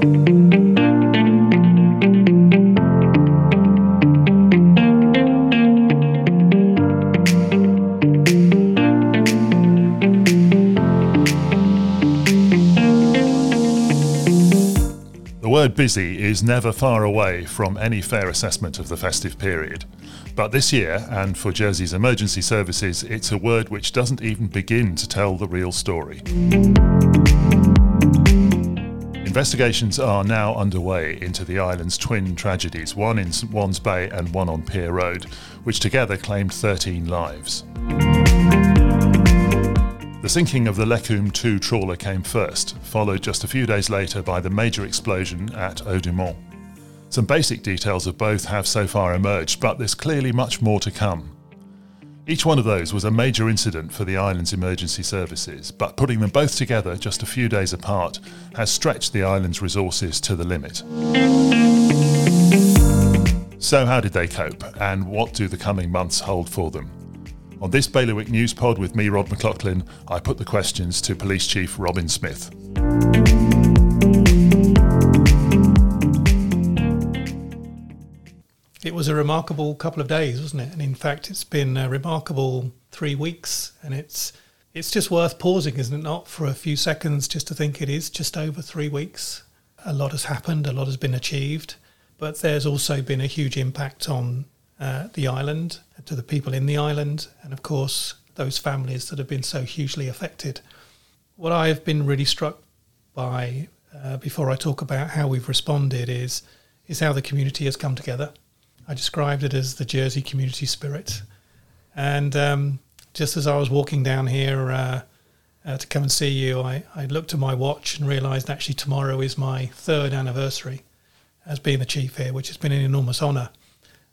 The word busy is never far away from any fair assessment of the festive period. But this year, and for Jersey's emergency services, it's a word which doesn't even begin to tell the real story. Investigations are now underway into the island's twin tragedies, one in St Aubin's Bay and one on Pier Road, which together claimed 13 lives. The sinking of the L'Ecume 2 trawler came first, followed just a few days later by the major explosion at Haut-du-Mont. Some basic details of both have so far emerged, but there's clearly much more to come. Each one of those was a major incident for the island's emergency services, but putting them both together just a few days apart has stretched the island's resources to the limit. So, how did they cope, and what do the coming months hold for them? On this Bailiwick News Pod with me, Rod McLaughlin, I put the questions to Police Chief Robin Smith. Was a remarkable couple of days, wasn't it? And in fact, it's been a remarkable three weeks, and it's it's just worth pausing, isn't it, not for a few seconds, just to think it is just over three weeks. A lot has happened, a lot has been achieved, but there's also been a huge impact on uh, the island, to the people in the island, and of course those families that have been so hugely affected. What I have been really struck by, uh, before I talk about how we've responded, is is how the community has come together. I described it as the Jersey community spirit, and um, just as I was walking down here uh, uh, to come and see you, I, I looked at my watch and realised actually tomorrow is my third anniversary as being the chief here, which has been an enormous honour.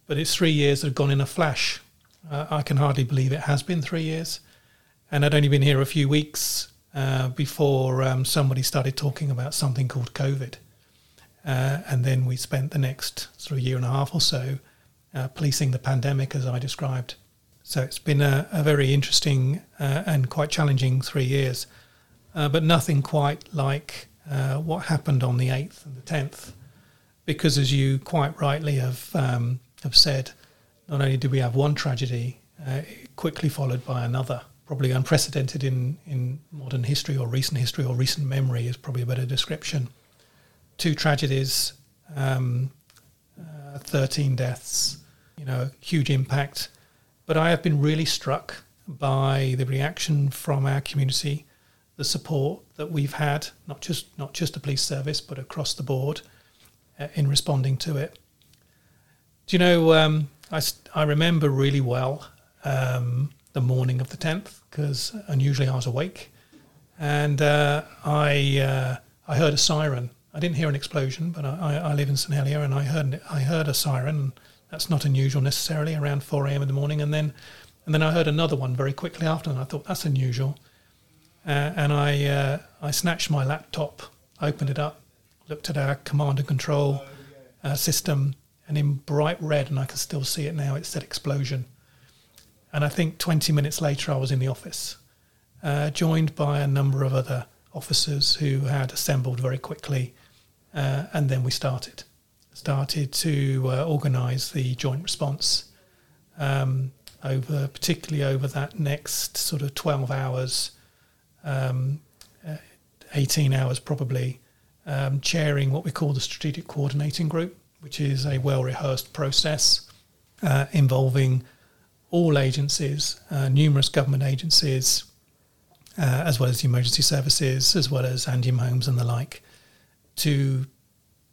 But it's three years that have gone in a flash. Uh, I can hardly believe it has been three years. And I'd only been here a few weeks uh, before um, somebody started talking about something called COVID. Uh, and then we spent the next sort of year and a half or so uh, policing the pandemic, as I described. So it's been a, a very interesting uh, and quite challenging three years, uh, but nothing quite like what happened on the 8th and the 10th. Because, as you quite rightly have um, have said, not only do we have one tragedy uh, quickly followed by another, probably unprecedented in, in modern history or recent history or recent memory is probably a better description. Two tragedies, um, uh, 13 deaths, you know, huge impact. But I have been really struck by the reaction from our community, the support that we've had, not just not just the police service, but across the board, uh, in responding to it. Do you know, um, I, I remember really well um, the morning of the 10th because unusually I was awake and uh, I, uh, I heard a siren. I didn't hear an explosion, but I, I live in St Helier and I heard, I heard a siren. That's not unusual necessarily around 4 a.m. in the morning. And then, and then I heard another one very quickly after, and I thought that's unusual. Uh, and I, uh, I snatched my laptop, opened it up, looked at our command and control uh, system, and in bright red, and I can still see it now, it said explosion. And I think 20 minutes later, I was in the office, uh, joined by a number of other officers who had assembled very quickly. Uh, and then we started, started to uh, organise the joint response um, over, particularly over that next sort of 12 hours, um, uh, 18 hours probably, um, chairing what we call the strategic coordinating group which is a well rehearsed process uh, involving all agencies, uh, numerous government agencies, uh, as well as the emergency services, as well as Andium Homes and the like, to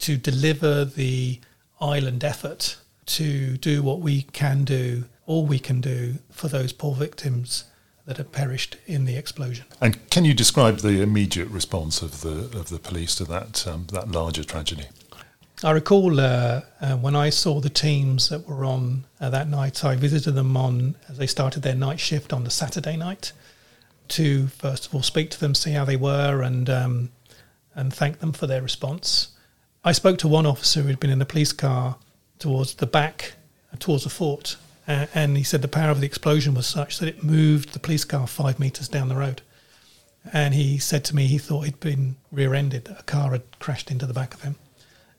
to deliver the island effort to do what we can do, all we can do for those poor victims that have perished in the explosion. And can you describe the immediate response of the of the police to that um, that larger tragedy? I recall uh, uh, when I saw the teams that were on uh, that night, I visited them on as they started their night shift on the Saturday night to first of all speak to them, see how they were, and um, and thank them for their response. I spoke to one officer who had been in a police car towards the back, uh, towards the fort, and he said the power of the explosion was such that it moved the police car five meters down the road. and he said to me he thought he'd been rear-ended, a car had crashed into the back of him.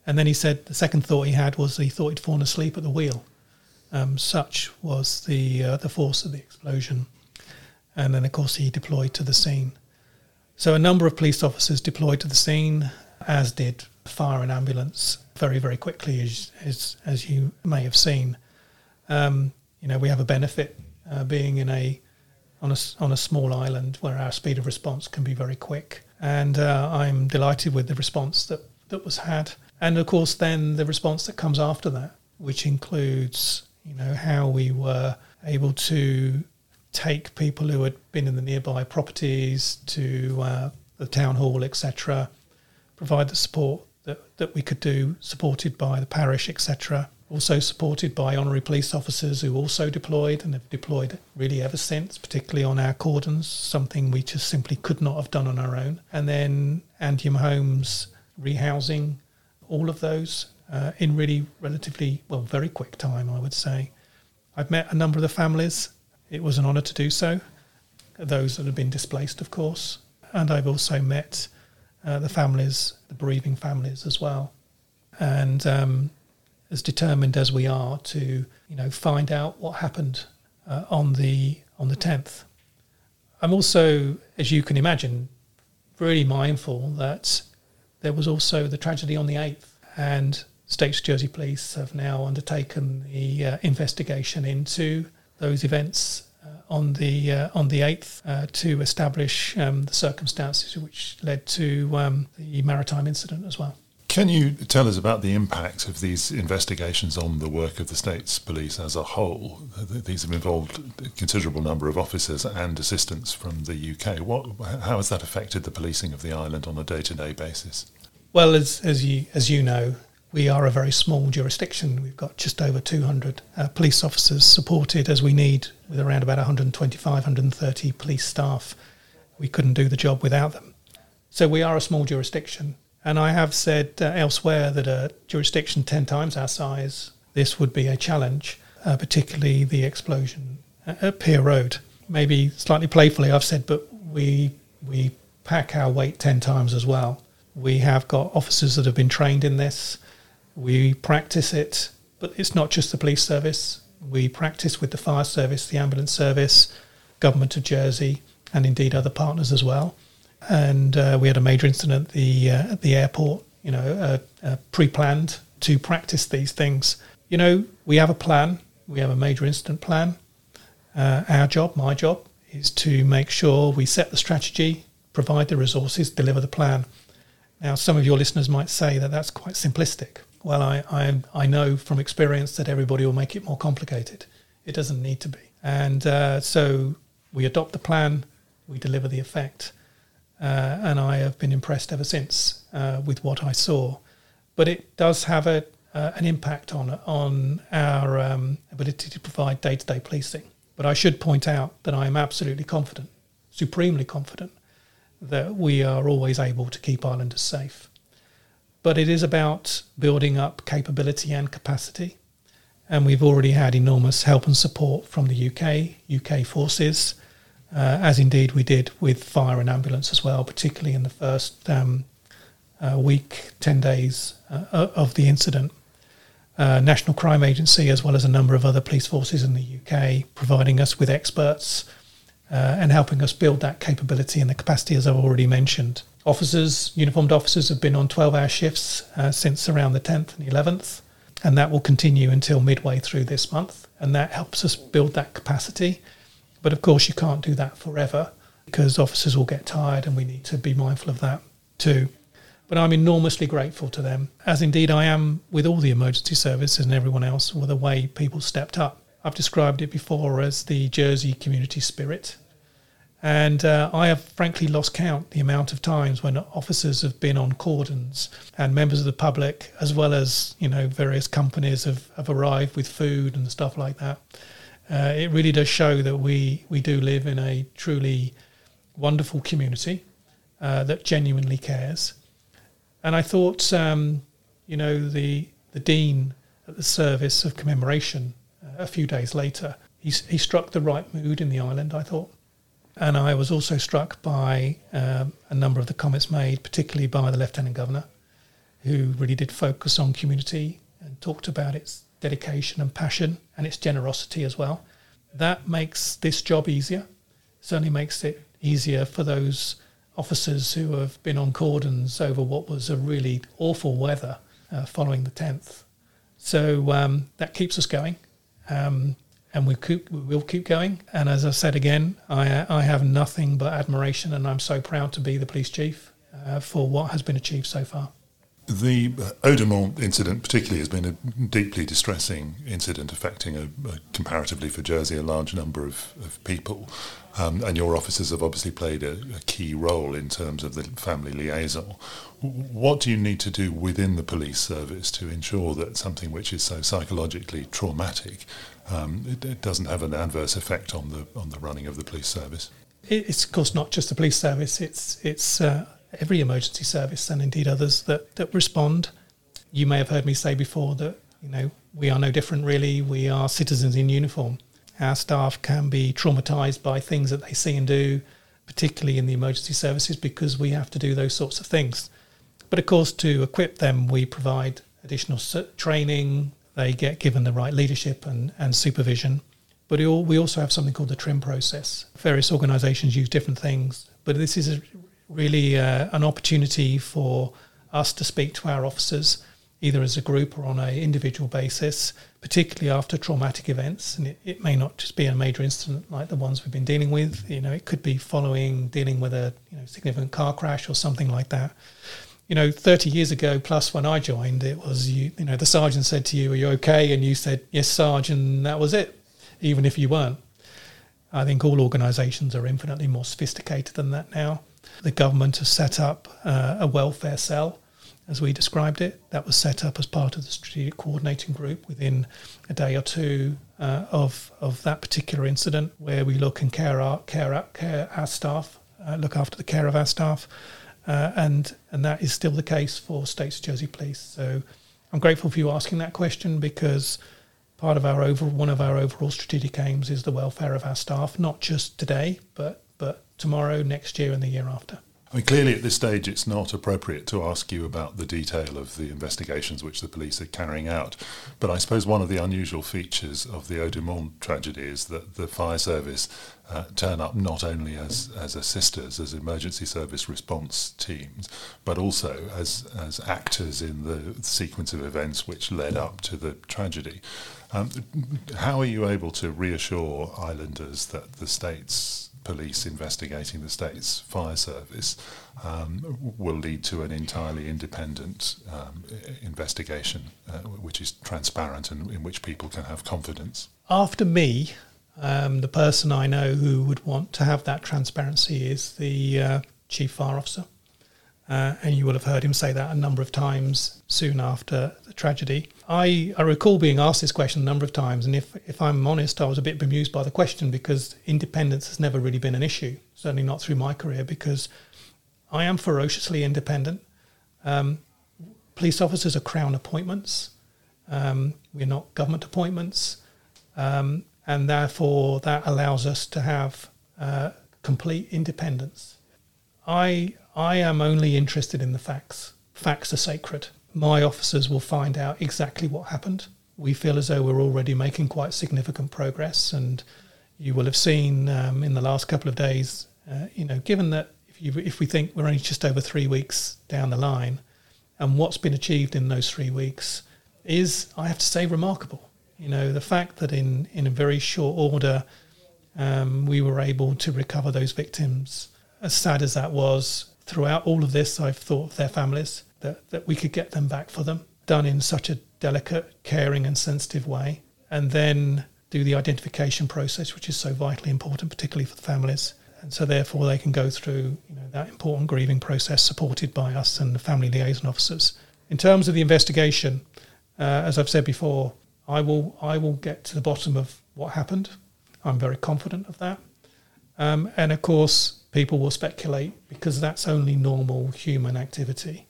And then he said the second thought he had was he thought he'd fallen asleep at the wheel. Um, such was the uh, the force of the explosion. And then, of course, he deployed to the scene. So a number of police officers deployed to the scene, as did fire and ambulance, very very quickly, as as, as you may have seen. Um, you know, we have a benefit uh, being in a on a on a small island where our speed of response can be very quick, and uh, I'm delighted with the response that that was had, and of course then the response that comes after that, which includes you know how we were able to take people who had been in the nearby properties to uh, the town hall, etc., provide the support that, that we could do, supported by the parish, etc. Also supported by honorary police officers who also deployed and have deployed really ever since, particularly on our cordons, something we just simply could not have done on our own. And then Andium Homes, rehousing, all of those uh, in really relatively, well, very quick time, I would say. I've met a number of the families. It was an honour to do so. Those that have been displaced, of course. And I've also met uh, the families, the bereaving families as well. And um, as determined as we are to, you know, find out what happened uh, on the on the tenth. I'm also, as you can imagine, really mindful that there was also the tragedy on the eighth, and States Jersey Police have now undertaken the uh, investigation into those events on the uh, on the eighth uh, to establish um, the circumstances which led to um, the maritime incident as well. Can you tell us about the impact of these investigations on the work of the state's police as a whole? These have involved a considerable number of officers and assistants from the UK. What, how has that affected the policing of the island on a day-to-day basis? Well, as, as you as you know, we are a very small jurisdiction. We've got just over 200 uh, police officers supported as we need, with around about 125, 130 police staff. We couldn't do the job without them. So we are a small jurisdiction. And I have said uh, elsewhere that a jurisdiction 10 times our size, this would be a challenge, uh, particularly the explosion at Pier Road. Maybe slightly playfully, I've said, but we, we pack our weight 10 times as well. We have got officers that have been trained in this. We practice it, but it's not just the police service. We practice with the fire service, the ambulance service, government of Jersey, and indeed other partners as well and uh, we had a major incident at the uh, at the airport. You know, uh, uh, pre-planned to practice these things. You know, we have a plan. We have a major incident plan. Uh, our job, my job, is to make sure we set the strategy, provide the resources, deliver the plan. Now, some of your listeners might say that that's quite simplistic. Well, I, I, I know from experience that everybody will make it more complicated. It doesn't need to be. And uh, so we adopt the plan, we deliver the effect. Uh, and I have been impressed ever since uh, with what I saw. But it does have a, uh, an impact on on our um, ability to provide day to day policing. But I should point out that I am absolutely confident, supremely confident, that we are always able to keep islanders safe. But it is about building up capability and capacity. And we've already had enormous help and support from the UK, UK forces, uh, as indeed we did with fire and ambulance as well, particularly in the first um, uh, week, 10 days uh, of the incident. Uh, National Crime Agency, as well as a number of other police forces in the UK, providing us with experts uh, and helping us build that capability and the capacity, as I've already mentioned. Officers, uniformed officers, have been on 12 hour shifts uh, since around the 10th and 11th, and that will continue until midway through this month. And that helps us build that capacity but of course, you can't do that forever because officers will get tired and we need to be mindful of that too. But I'm enormously grateful to them, as indeed I am with all the emergency services and everyone else, for the way people stepped up. I've described it before as the Jersey community spirit. And uh, I have frankly lost count the amount of times when officers have been on cordons and members of the public, as well as you know various companies, have, have arrived with food and stuff like that uh, it really does show that we, we do live in a truly wonderful community uh, that genuinely cares. And I thought, um, you know, the, the dean at the service of commemoration a few days later, he, he struck the right mood in the island, I thought. And I was also struck by um, a number of the comments made, particularly by the Lieutenant Governor, who really did focus on community and talked about its dedication and passion and its generosity as well. That makes this job easier, certainly makes it easier for those officers who have been on cordons over what was a really awful weather uh, following the 10th. So um, that keeps us going. Um, and we, keep, we will keep going. And as I said again, I, I have nothing but admiration, and I'm so proud to be the police chief uh, for what has been achieved so far. The Haut-du-Mont incident, particularly, has been a deeply distressing incident affecting, a, a comparatively for Jersey, a large number of, of people. Um, and your officers have obviously played a, a, key role in terms of the family liaison. What do you need to do within the police service to ensure that something which is so psychologically traumatic um, it, it, doesn't have an adverse effect on the on the running of the police service? It's of course not just the police service. It's it's uh, every emergency service and indeed others that, that respond. You may have heard me say before that, you know, we are no different really. We are citizens in uniform. Our staff can be traumatized by things that they see and do, particularly in the emergency services, because we have to do those sorts of things. But of course, to equip them, we provide additional training. They get given the right leadership and, and supervision. But we also have something called the TRIM process. Various organisations use different things, but this is really uh, an opportunity for us to speak to our officers, either as a group or on an individual basis, particularly after traumatic events. And it, it may not just be a major incident like the ones we've been dealing with. You know, it could be following dealing with a you know significant car crash or something like that. You know, 30 years ago plus when I joined, it was you. You know, the sergeant said to you, "Are you okay?" And you said, "Yes, sergeant." That was it, even if you weren't. I think all organisations are infinitely more sophisticated than that now. The government has set up uh, a welfare cell, as we described it. That was set up as part of the strategic coordinating group within a day or two uh, of of that particular incident, where we look and care our care care our staff, uh, look after the care of our staff, uh, and and that is still the case for States Jersey Police. So I'm grateful for you asking that question because part of our over one of our overall strategic aims is the welfare of our staff, not just today, but but tomorrow, next year, and the year after. I mean, clearly at this stage, it's not appropriate to ask you about the detail of the investigations which the police are carrying out. But I suppose one of the unusual features of the Haut-du-Mont tragedy is that the fire service uh, turn up not only as, as assisters, as emergency service response teams, but also as, as actors in the sequence of events which led up to the tragedy. Um, how are you able to reassure islanders that the state's police investigating the state's fire service um, will lead to an entirely independent um, investigation, uh, which is transparent and in which people can have confidence. After me, um, the person I know who would want to have that transparency is the uh, chief fire officer. Uh, and you will have heard him say that a number of times soon after the tragedy. I, I recall being asked this question a number of times, and if, if I'm honest, I was a bit bemused by the question because independence has never really been an issue, certainly not through my career, because I am ferociously independent. Um, police officers are crown appointments, um, we're not government appointments, um, and therefore that allows us to have uh, complete independence. I I am only interested in the facts. Facts are sacred. My officers will find out exactly what happened. We feel as though we're already making quite significant progress, and you will have seen um, in the last couple of days. Uh, you know, given that if you if we think we're only just over three weeks down the line, and what's been achieved in those three weeks is, I have to say, remarkable. You know, the fact that in in a very short order, um, we were able to recover those victims. As sad as that was, throughout all of this, I've thought of their families, that, that we could get them back for them, done in such a delicate, caring, and sensitive way. And then do the identification process, which is so vitally important, particularly for the families. And so, therefore, they can go through you know, that important grieving process supported by us and the family liaison officers. In terms of the investigation, uh, as I've said before, I will I will get to the bottom of what happened. I'm very confident of that. Um, and of course, people will speculate because that's only normal human activity.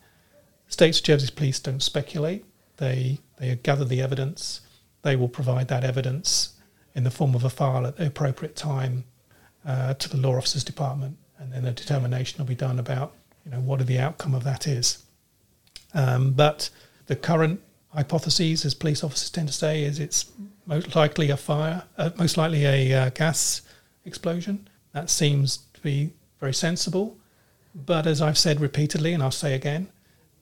States of Jersey police don't speculate. They they gather the evidence. They will provide that evidence in the form of a file at the appropriate time, uh, to the law officers department, and then a determination will be done about you know what the outcome of that is. Um, but the current hypotheses, as police officers tend to say, is it's most likely a fire, uh, most likely a uh, gas explosion. That seems be very sensible. But as I've said repeatedly, and I'll say again,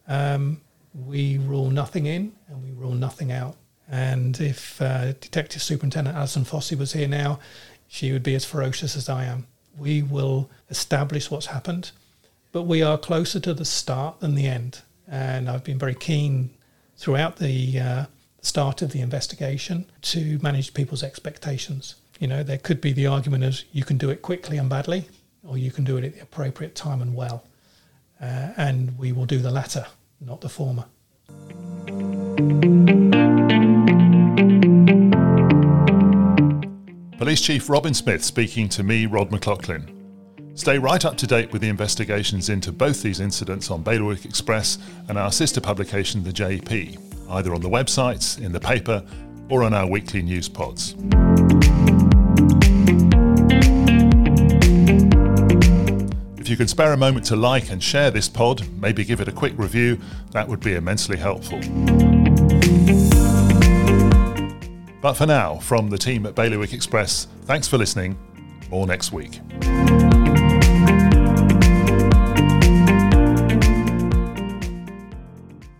um, we rule nothing in and we rule nothing out. And if uh, Detective Superintendent Alison Fossey was here now, she would be as ferocious as I am. We will establish what's happened, but we are closer to the start than the end. And I've been very keen throughout the uh, start of the investigation to manage people's expectations. You know, there could be the argument as you can do it quickly and badly, or you can do it at the appropriate time and well. Uh, and we will do the latter, not the former. Police Chief Robin Smith speaking to me, Rod McLaughlin. Stay right up to date with the investigations into both these incidents on Bailiwick Express and our sister publication, The JP, either on the websites, in the paper, or on our weekly news pods. If you can spare a moment to like and share this pod, maybe give it a quick review, that would be immensely helpful. But for now, from the team at Bailiwick Express, thanks for listening. More next week.